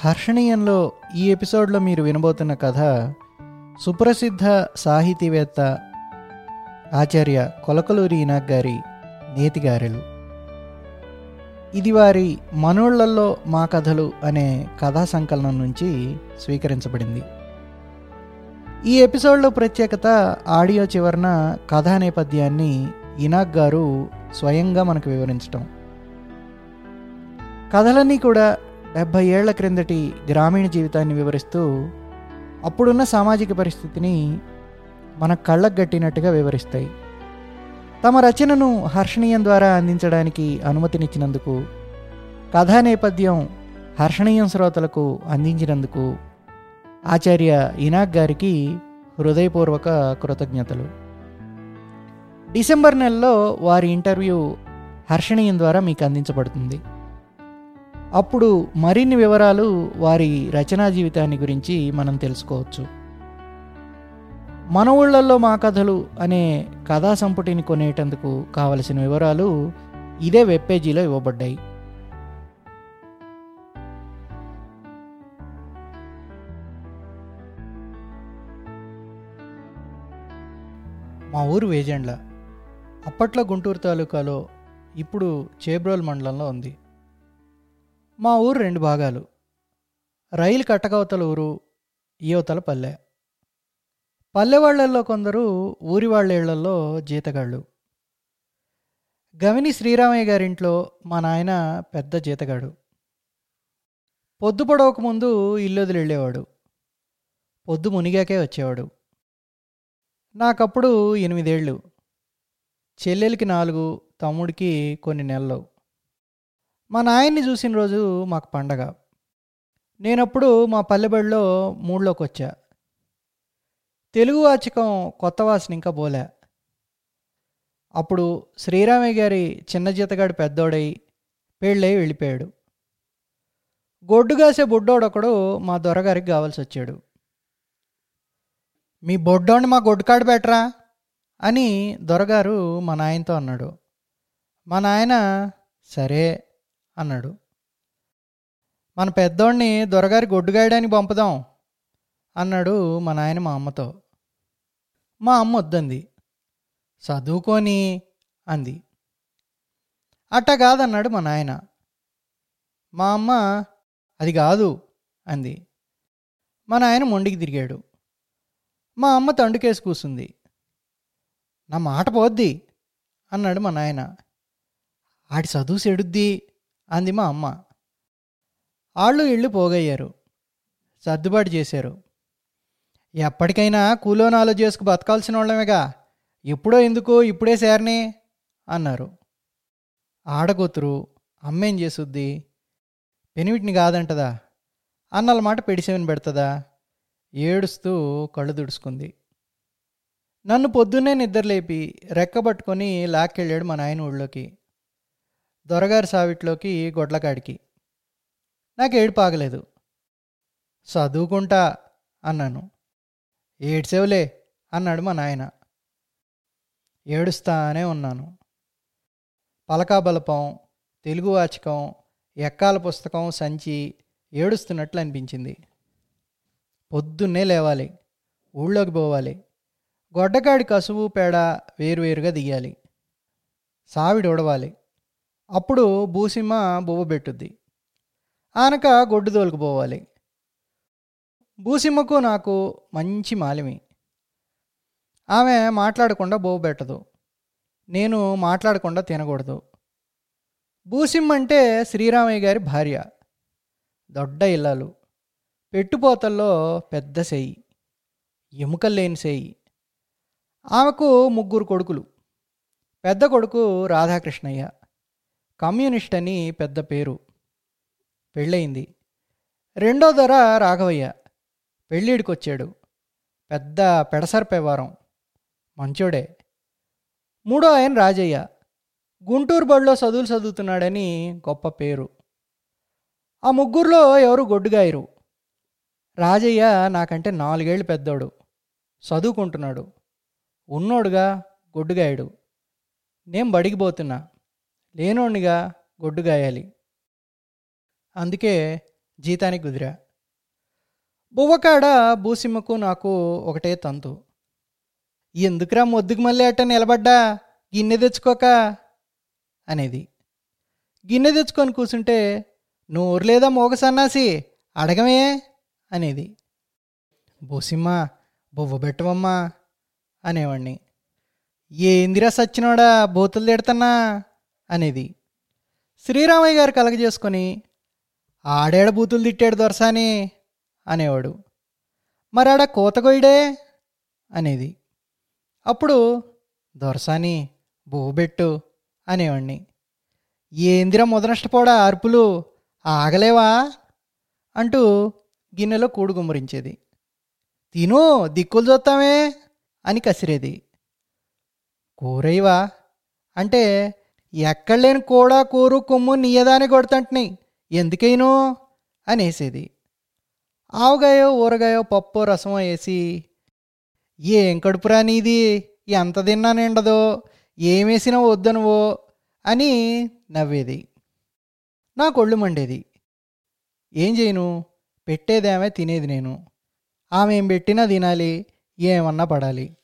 హర్షణీయంలో ఈ ఎపిసోడ్లో మీరు వినబోతున్న కథ సుప్రసిద్ధ సాహితీవేత్త ఆచార్య కొలకలూరి ఇనాక్ గారి నేతిగారెలు. ఇది వారి మనోళ్ళల్లో మా కథలు అనే కథా సంకలనం నుంచి స్వీకరించబడింది. ఈ ఎపిసోడ్లో ప్రత్యేకత ఆడియో చివరన కథా నేపథ్యాన్ని ఇనాక్ గారు స్వయంగా మనకు వివరించటం. కథలన్నీ కూడా డెబ్భై ఏళ్ళ క్రిందటి గ్రామీణ జీవితాన్ని వివరిస్తూ అప్పుడున్న సామాజిక పరిస్థితిని మన కళ్ళకు గట్టినట్టుగా వివరిస్తాయి. తమ రచనను హర్షణీయం ద్వారా అందించడానికి అనుమతినిచ్చినందుకు కథా నేపథ్యం హర్షణీయం శ్రోతలకు అందించినందుకు ఆచార్య ఇనాక్ గారికి హృదయపూర్వక కృతజ్ఞతలు. డిసెంబర్ నెలలో వారి ఇంటర్వ్యూ హర్షణీయం ద్వారా మీకు అందించబడుతుంది. అప్పుడు మరిన్ని వివరాలు వారి రచనా జీవితాన్ని గురించి మనం తెలుసుకోవచ్చు. మన ఊళ్ళల్లో మా కథలు అనే కథా సంపుటిని కొనేటందుకు కావలసిన వివరాలు ఇదే వెబ్ పేజీలో ఇవ్వబడ్డాయి. మా ఊరు వేజెండ్ల. అప్పట్లో గుంటూరు తాలూకాలో ఇప్పుడు చేబ్రోల్ మండలంలో ఉంది. మా ఊరు రెండు భాగాలు. రైలు కట్టకవతల ఊరు ఈవతల పల్లె. పల్లె వాళ్ళల్లో కొందరు ఊరి వాళ్ళ జీతగాళ్ళు. గవిని శ్రీరామయ్య గారింట్లో మా నాయన పెద్ద జీతగాడు. పొద్దు పొడవక ముందు ఇల్లు వదిలి వెళ్ళేవాడు. పొద్దు మునిగాకే వచ్చేవాడు. నాకప్పుడు ఎనిమిదేళ్ళు. చెల్లెలకి నాలుగు తమ్ముడికి కొన్ని నెలలు. మా నాయన్ని చూసిన రోజు మాకు పండగ. నేనప్పుడు మా పల్లెబడిలో మూడులోకి వచ్చా. తెలుగు వాచకం కొత్త వాసన ఇంకా పోలే. అప్పుడు శ్రీరామయ్య గారి చిన్న జీతగాడు పెద్దోడై పెళ్ళై వెళ్ళిపోయాడు. గొడ్డుగాసే బొడ్డోడొకడు మా దొరగారికి కావాల్సి వచ్చాడు. మీ బొడ్డోని మా గొడ్డుకాడు బెటరా అని దొరగారు మా నాయనతో అన్నాడు. మా నాయన సరే అన్నాడు. మన పెద్దోడిని దొరగారి గొడ్డుగాయడానికి పంపుదాం అన్నాడు మా నాయన మా అమ్మతో. మా అమ్మ వద్దంది. చదువుకొని అంది. అట్ట కాదన్నాడు మా నాయన. మా అమ్మ అది కాదు అంది. మా నాయన మొండికి తిరిగాడు. మా అమ్మ తండుకేసి కూసుంది. నా మాట పోద్ది అన్నాడు మా నాయన. ఆడి చదువు సెడుద్ది. అంది మా అమ్మ. ఆళ్ళు ఇళ్ళు పోగయ్యారు. సర్దుబాటు చేశారు. ఎప్పటికైనా కూలోనాలో చేసుకు బతకాల్సిన వాళ్ళమేగా. ఎప్పుడో ఎందుకు? ఇప్పుడే సేరనే అన్నారు. ఆడకూతురు అమ్మేం చేసుద్ది పెనివిటిని కాదంటదా? అన్నల మాట పెడిసేవని పెడుతుందా? ఏడుస్తూ కళ్ళు తుడుచుకుంది. నన్ను పొద్దున్నే నిద్రలేపి రెక్కబట్టుకొని లాక్కెళ్ళాడు మా నాయన ఊళ్ళోకి. దొరగారి సావిట్లోకి గొడ్లకాడికి. నాకు ఏడుపాగలేదు చదువుకుంటా అన్నాను. ఏడ్చేవులే అన్నాడు మా నాయన. ఏడుస్తానే ఉన్నాను. పలకా బలపం తెలుగు వాచకం ఎక్కాల పుస్తకం సంచి ఏడుస్తున్నట్లు అనిపించింది. పొద్దున్నే లేవాలి. ఊళ్ళోకి పోవాలి. గొడ్డకాడి కసువు పేడ వేరువేరుగా దిగాలి. సావిడి ఉడవాలి అప్పుడు భూసింహ బువ్వ పెట్టుద్ది. ఆనక గొడ్డు తోలుకుపోవాలి భూసింహకు నాకు మంచి మాలిమి. ఆమె మాట్లాడకుండా బోవు పెట్టదు. నేను మాట్లాడకుండా తినకూడదు. భూసింహ అంటే శ్రీరామయ్య గారి భార్య. దొడ్డ ఇల్లాలు. పెట్టుపోతల్లో పెద్ద సెయ్యి ఎముకలు లేని సెయ్యి ఆమెకు ముగ్గురు కొడుకులు. పెద్ద కొడుకు రాధాకృష్ణయ్య. కమ్యూనిస్ట్ అని పెద్ద పేరు. పెళ్ళయింది. రెండో ధర రాఘవయ్య. పెళ్ళిడికొచ్చాడు. పెద్ద పెడసర్పేవారం మంచోడే. మూడో ఆయన రాజయ్య. గుంటూరు బడిలో చదువులు చదువుతున్నాడని గొప్ప పేరు. ఆ ముగ్గురులో ఎవరు గొడ్డుగాయరు? రాజయ్య నాకంటే నాలుగేళ్ళు పెద్దోడు. చదువుకుంటున్నాడు. ఉన్నోడుగా గొడ్డుగాయడు. నేను బడికి పోతున్నా. లేనోడినిగా గొడ్డుగాయాలి అందుకే జీతానికి కుదిరా బువ్వకాడ బూసిమ్మకు నాకు ఒకటే తంతు. ఎందుకురా మొద్దుకు మళ్ళీ అట్ట నిలబడ్డా? గిన్నె తెచ్చుకోక? అనేది. గిన్నె తెచ్చుకొని కూర్చుంటే నోరు లేదా మోగ సన్నాసి? అడగమే? అనేది. బూసిమ్మ బువ్వ పెట్టవమ్మా అనేవాణ్ణి. ఏందిరా సచ్చినోడా? బూతులు తిడతన్నా? అనేది. శ్రీరామయ్య గారు కలగజేసుకొని ఆడేడ బూతులు తిట్టాడు దొరసాని అనేవాడు. మరాడ కోతగొయ్యడే అనేది. అప్పుడు దొరసాని బోబెట్టు అనేవాణ్ణి. ఏందిరా ముదనష్టపోడా అరుపులు ఆగలేవా? అంటూ గిన్నెలో కూడు గుమ్మరించేది. తిను దిక్కులు చూస్తామే అని కసిరేది. కూరయ్యవా? అంటే ఎక్కడలేని కూడా కూడ కూరు కొమ్ము నీయదాని కొడుతుంటున్నాయి. ఎందుకైనో? అనేసేది. ఆవగాయో ఊరగాయో పప్పు రసం వేసి ఏం కడుపురా నీది? ఎంత తిన్నా నిండదో? ఏమేసినా వద్దనువో? అని నవ్వేది. నా కొళ్ళు మండేది. ఏం చేయను? పెట్టేదేమే తినేది నేను. ఆమె ఏం పెట్టినా తినాలి ఏమన్నా పడాలి.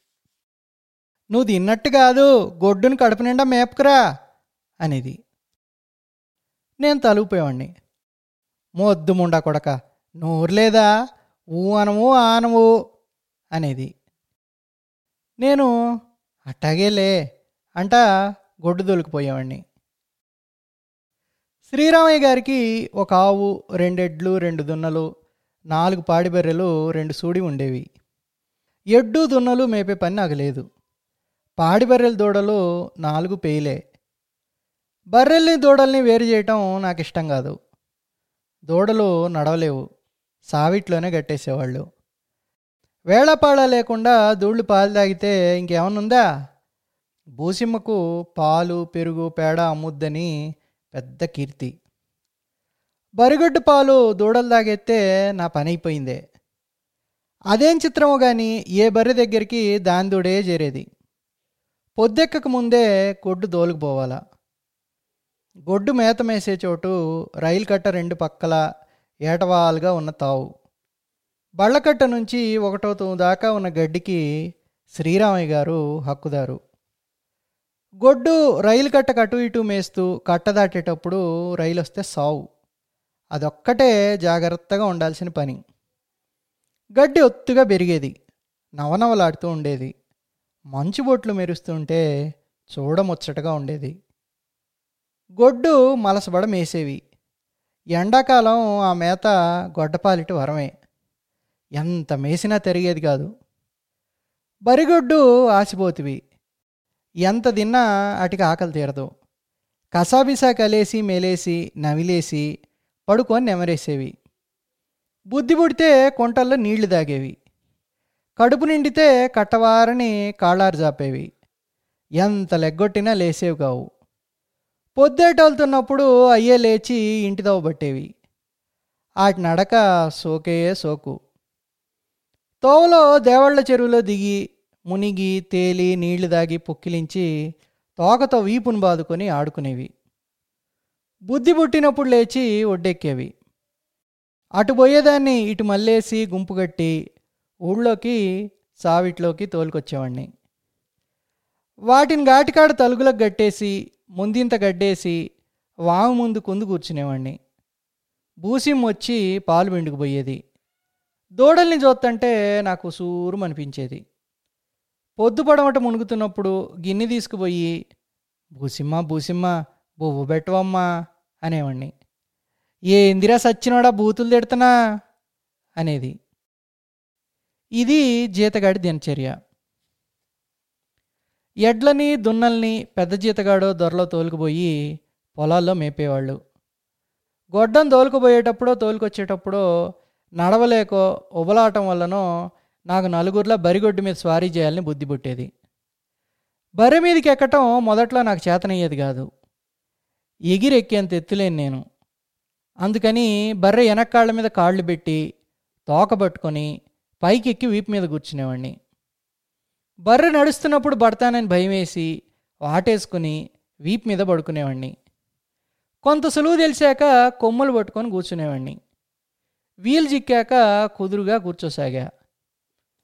నువ్వు తిన్నట్టు కాదు గొడ్డును కడుపు నిండా మేపకురా. అనేది. నేను తలుపుపోయేవాడిని మొద్దు ముండా కొడక నోరు లేదా ఊ అనము ఆనవు అనేది. నేను అట్టాగేలే అంట గొడ్డు దొలికిపోయేవాడిని శ్రీరామయ్య గారికి ఒక ఆవు రెండెడ్లు రెండు దున్నలు నాలుగు పాడిబెర్రెలు రెండు సూడి ఉండేవి. ఎడ్డు దున్నలు మేపే పని నాకు లేదు. పాడిబర్రెల దూడలు నాలుగు పేయిలే. బర్రెల్ని దూడల్ని వేరు చేయటం నాకు ఇష్టం కాదు. దూడలు నడవలేవు. సావిట్లోనే కట్టేసేవాళ్ళు వేళపాళ లేకుండా దూళ్ళు పాలు తాగితే ఇంకేమనుందా భూసిమ్మకు పాలు పెరుగు పేడ అమ్ముద్దని పెద్ద కీర్తి. బరిగొడ్డు పాలు దూడలు తాగెత్తే నా పని అయిపోయిందే అదేం చిత్రమో కానీ ఏ బర్రె దగ్గరికి దాని దూడే చేరేది. పొద్దెక్కక ముందే కొడ్డు దోలుకుపోవాలా. గొడ్డు మేత మేసే చోటు రైలు కట్ట రెండు పక్కల ఏటవాలుగా ఉన్న తావు. బళ్ళకట్ట నుంచి ఒకటో తూ దాకా ఉన్న గడ్డికి శ్రీరామయ్య గారు హక్కుదారు. గొడ్డు రైలు కట్టకు అటు ఇటు మేస్తూ కట్ట దాటేటప్పుడు రైలు వస్తే సావు. అదొక్కటే జాగ్రత్తగా ఉండాల్సిన పని. గడ్డి ఒత్తుగా పెరిగేది. నవనవలాడుతూ ఉండేది. మంచు బొట్లు మెరుస్తుంటే చూడముచ్చటగా ఉండేది. గొడ్డు మలసబడ మేసేవి ఎండాకాలం ఆ మేత గొడ్డపాలిటి వరమే. ఎంత మేసినా తిరిగేది కాదు. బరిగొడ్డు ఆసిపోతివి. ఎంత తిన్నా అటికి ఆకలి తీరదు. కసాబిసా కలేసి మేలేసి నవిలేసి పడుకొని నెమరేసేవి. బుద్ధి పుడితే కుంటల్లో నీళ్ళు దాగేవి కడుపు నిండితే కట్టవారని కాళ్ళారు జాపేవి. ఎంత లెగ్గొట్టినా లేసేవి కావు. పొద్దేటోలుతున్నప్పుడు అయ్యే లేచి ఇంటి పట్టేవి. ఆటి నడక సోకేయే సోకు. తోవలో దేవళ్ళ చెరువులో దిగి మునిగి తేలి నీళ్ళు దాగి పొక్కిలించి తోకతో వీపును బాదుకొని ఆడుకునేవి. బుద్ధి పుట్టినప్పుడు లేచి ఒడ్డెక్కేవి. అటు పోయేదాన్ని ఇటు మల్లేసి గుంపు కట్టి ఊళ్ళోకి సావిట్లోకి తోలుకొచ్చేవాడిని వాటిని ఘాటికాడ తలుగులకు కట్టేసి ముందింత గడ్డేసి వాము ముందు కుందు కూర్చునేవాడిని బూసిం వచ్చి పాలు పిండుకుపోయేది దూడల్ని చూస్తుంటే నాకు సూరం అనిపించేది పొద్దుపడమట మునుగుతున్నప్పుడు గిన్నె తీసుకుపోయి భూసిమ్మ భూసిమ్మ బొవ్వు పెట్టవమ్మా అనేవాణ్ణి. ఏ ఇందిరా సచ్చినాడా బూతులు తిడుతున్నా? అనేది. ఇది జీతగాడి దినచర్య. ఎడ్లని దున్నల్ని పెద్ద జీతగాడో దొరలో తోలుకుపోయి పొలాల్లో మేపేవాళ్ళు. గొడ్డం తోలుకుపోయేటప్పుడో తోలుకొచ్చేటప్పుడో నడవలేకో ఉబలాటం వల్లనో నాకు నలుగురిలో బరిగొడ్డు మీద స్వారీ చేయాలని బుద్ధి పుట్టేది. బర్రె మీదకి ఎక్కటం మొదట్లో నాకు చేతనయ్యేది కాదు. ఎగిరెక్కేంత ఎత్తులేను నేను. అందుకని బర్రె వెనక్కాళ్ళ మీద కాళ్ళు పెట్టి తోక పట్టుకొని పైకి ఎక్కి వీపు మీద కూర్చునేవాడిని బర్రె నడుస్తున్నప్పుడు పడతానని భయం వేసి వాటేసుకుని వీపు మీద పడుకునేవాడిని కొంత సులువు తెలిసాక కొమ్ములు పట్టుకొని కూర్చునేవాడిని వీలు చిక్కాక కుదురుగా కూర్చోసాగా.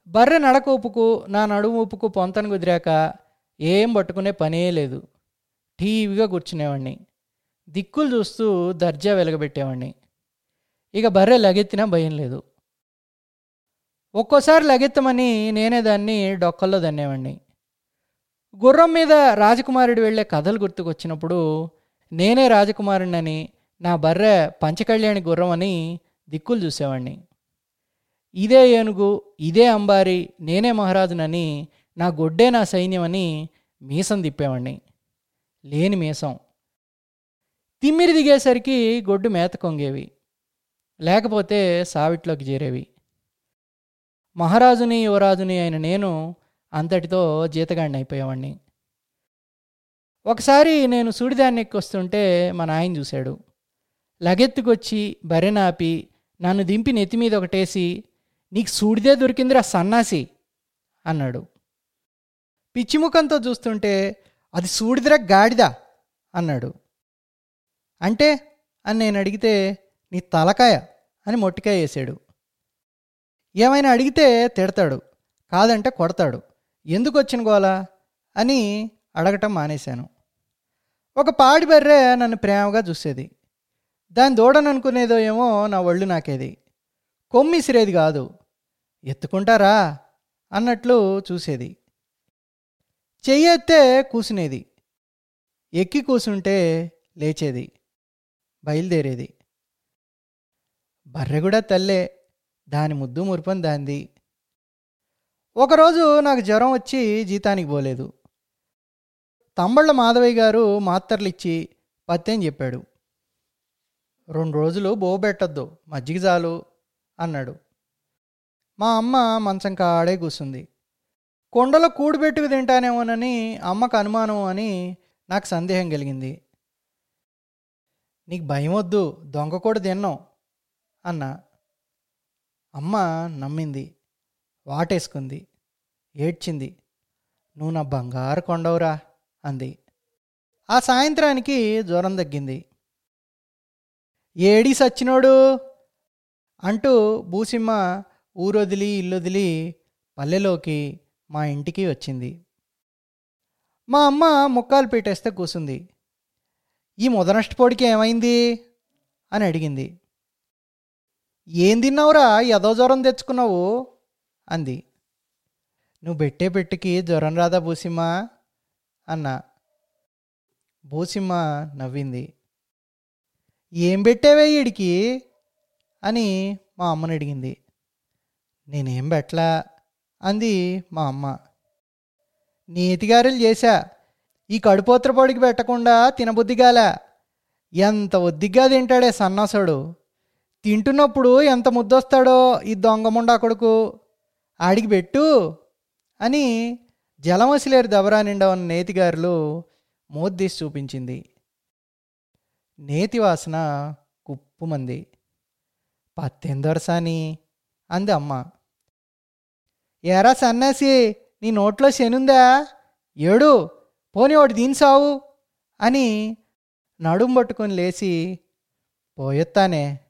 బర్రె నడక ఊపుకు నా నడుము ఊపుకు పొంతను కుదిరాక ఏం పట్టుకునే పనే లేదు. టీవీగా కూర్చునేవాడిని దిక్కులు చూస్తూ దర్జా వెలగబెట్టేవాడిని ఇక బర్రె లగెత్తినా భయం లేదు. ఒక్కోసారి లగెత్తమని నేనే దాన్ని డొక్కల్లో దన్నేవాడిని గుర్రం మీద రాజకుమారుడు వెళ్ళే కథలు గుర్తుకొచ్చినప్పుడు నేనే రాజకుమారుణ్ణని నా బర్రె పంచకళ్యాణి గుర్రం అని దిక్కులు చూసేవాడిని ఇదే ఏనుగు ఇదే అంబారి నేనే మహారాజునని నా గొడ్డే నా సైన్యం అని మీసం తిప్పేవాడిని లేని మీసం. తిమ్మిరి దిగేసరికి గొడ్డు మేత కొంగేవి. లేకపోతే సావిట్లోకి చేరేవి. మహారాజుని యువరాజుని అయిన నేను అంతటితో జీతగాడిని అయిపోయేవాడిని ఒకసారి నేను సూడిదాన్ని ఎక్కొస్తుంటే మా నాయన చూశాడు. లగెత్తుకొచ్చి బరెనాపి నన్ను దింపి నెత్తి మీద ఒకటేసి నీకు సూడిదే దొరికిందిరా సన్నాసి! అన్నాడు. పిచ్చిముఖంతో చూస్తుంటే అది సూడిదిరా గాడిదా! అన్నాడు. అంటే? అని నేను అడిగితే నీ తలకాయ! అని మొట్టికాయ వేసాడు. ఏమైనా అడిగితే తిడతాడు కాదంటే కొడతాడు. ఎందుకు వచ్చిన గోలా? అని అడగటం మానేశాను. ఒక పాడి బర్రె నన్ను ప్రేమగా చూసేది. దాని దూడననుకునేదో ఏమో నా ఒళ్ళు నాకేది. కొమ్మిసిరేది కాదు. ఎత్తుకుంటారా? అన్నట్లు చూసేది. చెయ్యెత్తే కూసునేది. ఎక్కి కూసుంటే లేచేది. బయలుదేరేది. బర్రె కూడా తల్లే. దాని ముద్దు మురిపని దాంది. ఒకరోజు నాకు జ్వరం వచ్చి జీతానికి పోలేదు. తమ్మళ్ళ మాధవయ్య గారు మాత్తర్లు ఇచ్చి పత్తేం చెప్పాడు. రెండు రోజులు బోబెట్టద్దు మజ్జిగ చాలు అన్నాడు. మా అమ్మ మంచం కాడే కూసుంది. కొండలో కూడిబెట్టుకు తింటానేమోనని అమ్మకు అనుమానం అని నాకు సందేహం కలిగింది. నీకు భయం వద్దు దొంగ కూడా తిన్నాం అన్నా. అమ్మ నమ్మింది వాటేసుకుంది ఏడ్చింది. నువ్వు నా బంగారు కొండవురా అంది. ఆ సాయంత్రానికి జ్వరం తగ్గింది. ఏడి సచ్చినోడు అంటూ భూసింహ ఊరొదిలి ఇల్లొదిలి పల్లెలోకి మా ఇంటికి వచ్చింది. మా అమ్మ ముక్కాలు పెట్టేస్తే కూసుంది. ఈ ముదనష్టపోడికి ఏమైంది? అని అడిగింది. ఏం తిన్నావురా? ఎదో జ్వరం తెచ్చుకున్నావు? అంది. నువ్వు పెట్టే పెట్టుకి జ్వరం రాదా బూసిమ్మ? అన్నా. భూసిమ్మ నవ్వింది. ఏం పెట్టావే ఈడికి? అని మా అమ్మని అడిగింది. నేనేం పెట్టలా? అంది మా అమ్మ. నీతిగారులు చేశా. ఈ కడుపోత్ర పొడికి పెట్టకుండా తినబుద్ధిగాల ఎంత ఒద్దిగ్గా తింటాడే సన్నాసుడు? తింటున్నప్పుడు ఎంత ముద్దొస్తాడో ఈ దొంగముండా కొడుకు? ఆడికి పెట్టు అని జలమసిలేరు దబరా నిండా ఉన్న నేతిగారులు మోద్దీసి చూపించింది. నేతి వాసన కుప్పుమంది. పత్తెందొరసాని అంది అమ్మ. ఎరా సన్నాసి నీ నోట్లో శనుందా? ఏడు పోనీ ఒకటి దీని సావు అని నడుం పట్టుకొని లేచి పోయొత్తానే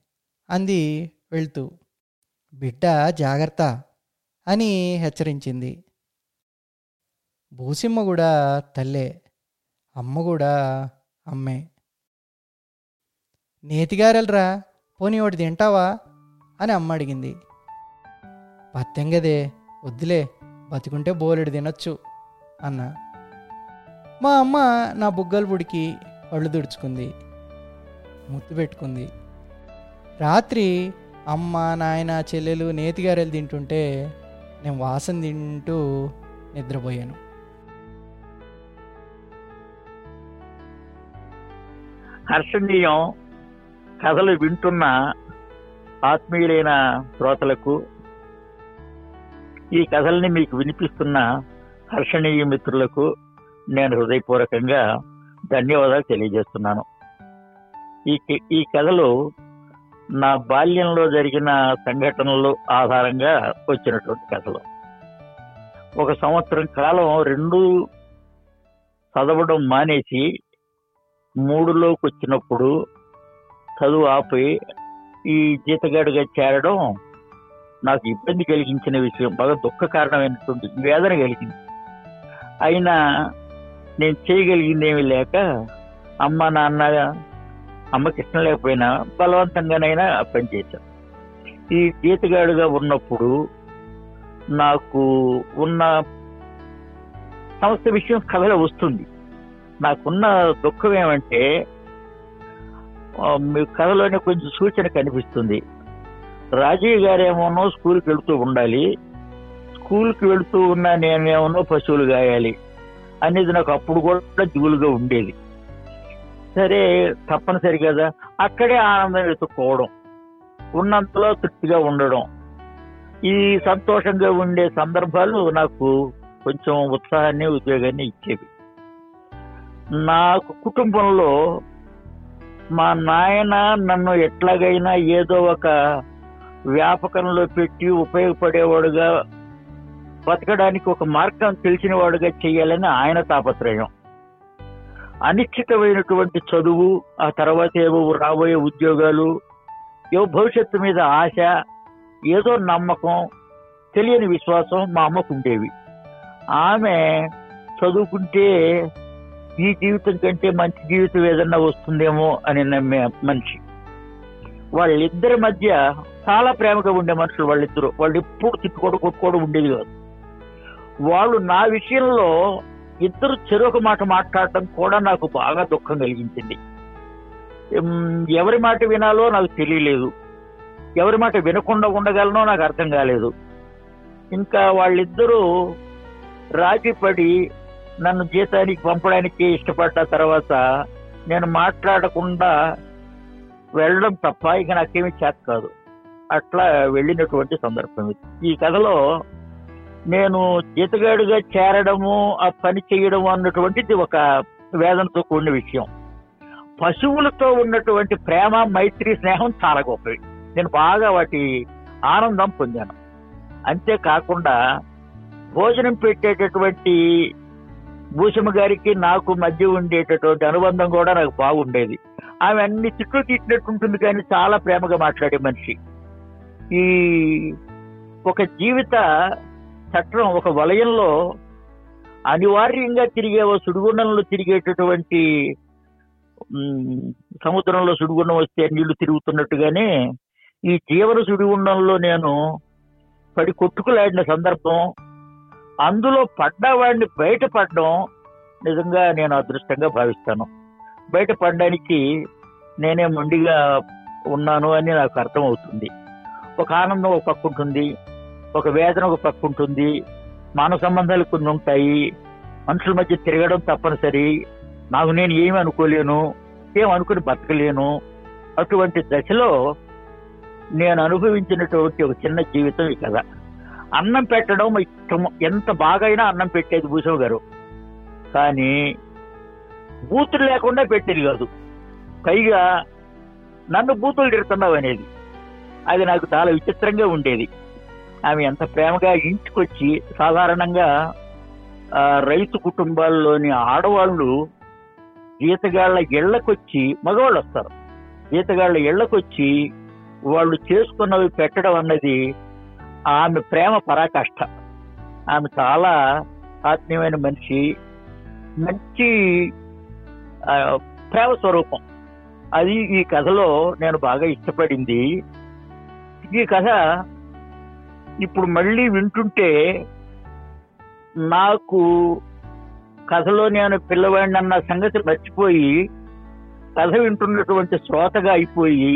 అంది వెళ్తూ. బిడ్డ జాగ్రత్త అని హెచ్చరించింది. భూసిమ్మ కూడా తల్లే అమ్మ కూడా అమ్మే. నేతిగారెలరా పోనీ ఒకటి తింటావా? అని అమ్మ అడిగింది. పత్తెంగదే వద్దులే బతికుంటే బోలెడు తినొచ్చు అన్న. మా అమ్మ నా బుగ్గలు పుడికి ఒళ్ళు దుడుచుకుంది ముత్తు పెట్టుకుంది. రాత్రి అమ్మ నాయన చెల్లెలు నేతిగారెలు తింటుంటే నేను వాసన తింటూ నిద్రపోయాను. హర్షణీయం కథలు వింటున్న ఆత్మీయులైన శ్రోతలకు ఈ కథల్ని మీకు వినిపిస్తున్న హర్షణీయ మిత్రులకు నేను హృదయపూర్వకంగా ధన్యవాదాలు తెలియజేస్తున్నాను. ఈ ఈ కథలు నా బాల్యంలో జరిగిన సంఘటనలు ఆధారంగా వచ్చినటువంటి కథలు. ఒక సంవత్సరం కాలం రెండు చదవడం మానేసి మూడులోకి వచ్చినప్పుడు చదువు ఆపి ఈ జీతగాడిగా చేరడం నాకు ఇబ్బంది కలిగించిన విషయం బాగా దుఃఖ కారణమైనటువంటి వేదన కలిగింది. అయినా నేను చేయగలిగింది ఏమీ లేక అమ్మ నాన్న అమ్మకి ఇష్టం లేకపోయినా బలవంతంగానైనా పనిచేశాను ఈ గీతగాడుగా ఉన్నప్పుడు నాకు ఉన్న సమస్త విషయం కథలో వస్తుంది. నాకున్న దుఃఖం ఏమంటే మీ కథలోనే కొంచెం సూచన కనిపిస్తుంది. రాజీవ్ గారేమోనో స్కూల్కి వెళుతూ ఉండాలి. స్కూల్కి వెళుతూ ఉన్న నేనేమోనో పశువులు గాయాలి. అనేది నాకు అప్పుడు కూడా దిగులుగా ఉండేది. సరే తప్పనిసరి కదా. అక్కడే ఆనందం వెతుక్కోవడం ఉన్నంతలో తృప్తిగా ఉండడం. ఈ సంతోషంగా ఉండే సందర్భాలు నాకు కొంచెం ఉత్సాహాన్ని ఉద్యోగాన్ని ఇచ్చేవి. నాకు కుటుంబంలో మా నాయన నన్ను ఎట్లాగైనా ఏదో ఒక వ్యాపకంలో పెట్టి ఉపయోగపడేవాడుగా బతకడానికి ఒక మార్గం తెలిసినవాడుగా చేయాలని ఆయన తాపత్రయం. అనిశ్చితమైనటువంటి చదువు ఆ తర్వాత ఏమో రాబోయే ఉద్యోగాలు ఏవో భవిష్యత్తు మీద ఆశ ఏదో నమ్మకం తెలియని విశ్వాసం మా అమ్మకు ఉండేవి. ఆమె చదువుకుంటే ఈ జీవితం కంటే మంచి జీవితం ఏదన్నా వస్తుందేమో అని నమ్మే మనిషి. వాళ్ళిద్దరి మధ్య చాలా ప్రేమగా ఉండే మనుషులు వాళ్ళిద్దరు. వాళ్ళు ఎప్పుడు తిట్టుకోవడం కొట్టుకోవడం ఉండేది కాదు. వాళ్ళు నా విషయంలో ఇద్దరు చెరొక మాట మాట్లాడటం కూడా నాకు బాగా దుఃఖం కలిగించింది. ఎవరి మాట వినాలో నాకు తెలియలేదు. ఎవరి మాట వినకుండా ఉండగలనో నాకు అర్థం కాలేదు. ఇంకా వాళ్ళిద్దరూ రాజీపడి నన్ను జీతానికి పంపడానికి ఇష్టపడ్డ తర్వాత నేను మాట్లాడకుండా వెళ్ళడం తప్ప ఇక నాకేమీ చేత కాదు. అట్లా వెళ్ళినటువంటి సందర్భం ఇది. ఈ కథలో నేను జీతగాడుగా చేరడము ఆ పని చేయడము అన్నటువంటిది ఒక వేదనతో కూడిన విషయం. పశువులతో ఉన్నటువంటి ప్రేమ మైత్రి స్నేహం చాలా గొప్పవి. నేను బాగా వాటి ఆనందం పొందాను. అంతేకాకుండా భోజనం పెట్టేటటువంటి భూషమ్మ గారికి నాకు మధ్య ఉండేటటువంటి అనుబంధం కూడా నాకు బాగుండేది. ఆమె అన్ని తిట్లు తిట్టినట్టు ఉంటుంది కానీ చాలా ప్రేమగా మాట్లాడే మనిషి. ఈ ఒక జీవిత చట్టం ఒక వలయంలో అనివార్యంగా తిరిగే సుడిగుండంలో తిరిగేటటువంటి సముద్రంలో సుడిగుండం వస్తే నీళ్ళు తిరుగుతున్నట్టుగానే ఈ జీవన సుడిగుండంలో నేను పడి కొట్టుకులాడిన సందర్భం అందులో పడ్డవాడిని బయటపడడం నిజంగా నేను అదృష్టంగా భావిస్తాను. బయటపడడానికి నేనే మొండిగా ఉన్నాను అని నాకు అర్థమవుతుంది. ఒక ఆనందం ఒక పక్క ఉంటుంది ఒక వేదన ఒక పక్క ఉంటుంది. మానవ సంబంధాలు కొన్ని ఉంటాయి. మనుషుల మధ్య తిరగడం తప్పనిసరి. నాకు నేను ఏమి అనుకోలేను. ఏం అనుకుని బతకలేను. అటువంటి దశలో నేను అనుభవించినటువంటి ఒక చిన్న జీవితం ఈ కథ. అన్నం పెట్టడం ఇష్టం ఎంత బాగైనా అన్నం పెట్టేది భూషణ్ గారు. కానీ బూతులు లేకుండా పెట్టేది కాదు. పైగా నన్ను బూతులు తిడుతున్నావు అనేది. అది నాకు చాలా విచిత్రంగా ఉండేది. ఆమె ఎంత ప్రేమగా ఇంటికొచ్చి సాధారణంగా రైతు కుటుంబాల్లోని ఆడవాళ్ళు జీతగాళ్ళ ఇళ్ళకొచ్చి మగవాళ్ళు వస్తారు జీతగాళ్ళ ఇళ్ళకొచ్చి వాళ్ళు చేసుకున్నవి పెట్టడం అన్నది ఆమె ప్రేమ పరాకాష్ట. ఆమె చాలా ఆత్మీయమైన మనిషి మంచి ప్రేమ స్వరూపం. అది ఈ కథలో నేను బాగా ఇష్టపడింది. ఈ కథ ఇప్పుడు మళ్ళీ వింటుంటే నాకు కథలో నేను పిల్లవాడిని అన్న సంగతి మర్చిపోయి కథ వింటున్నటువంటి శ్రోతగా అయిపోయి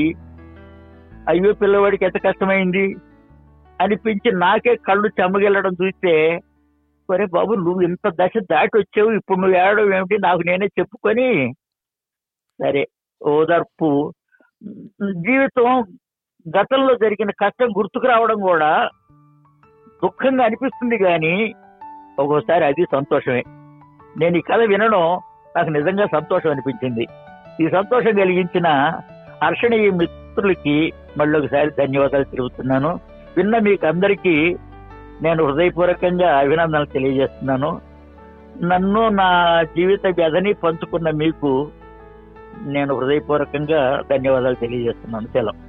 అయ్యో పిల్లవాడికి ఎంత కష్టమైంది అనిపించి నాకే కళ్ళు చెమ్మగిల్లడం చూస్తే సరే బాబు నువ్వు ఇంత దశ దాటి వచ్చావు ఇప్పుడు నువ్వు ఏడడం ఏమిటి? నాకు నేనే చెప్పుకొని సరే ఓదార్పు. జీవితం గతంలో జరిగిన కష్టం గుర్తుకు రావడం కూడా దుఃఖంగా అనిపిస్తుంది కానీ ఒక్కోసారి అది సంతోషమే. నేను ఈ కథ వినడం నాకు నిజంగా సంతోషం అనిపించింది. ఈ సంతోషం కలిగించిన హర్షణీయ మిత్రులకి మళ్ళీ ఒకసారి ధన్యవాదాలు తెలుపుతున్నాను. విన్న మీకు అందరికీ నేను హృదయపూర్వకంగా అభినందనలు తెలియజేస్తున్నాను. నన్ను నా జీవిత వ్యధని పంచుకున్న మీకు నేను హృదయపూర్వకంగా ధన్యవాదాలు తెలియజేస్తున్నాను. సెలవు.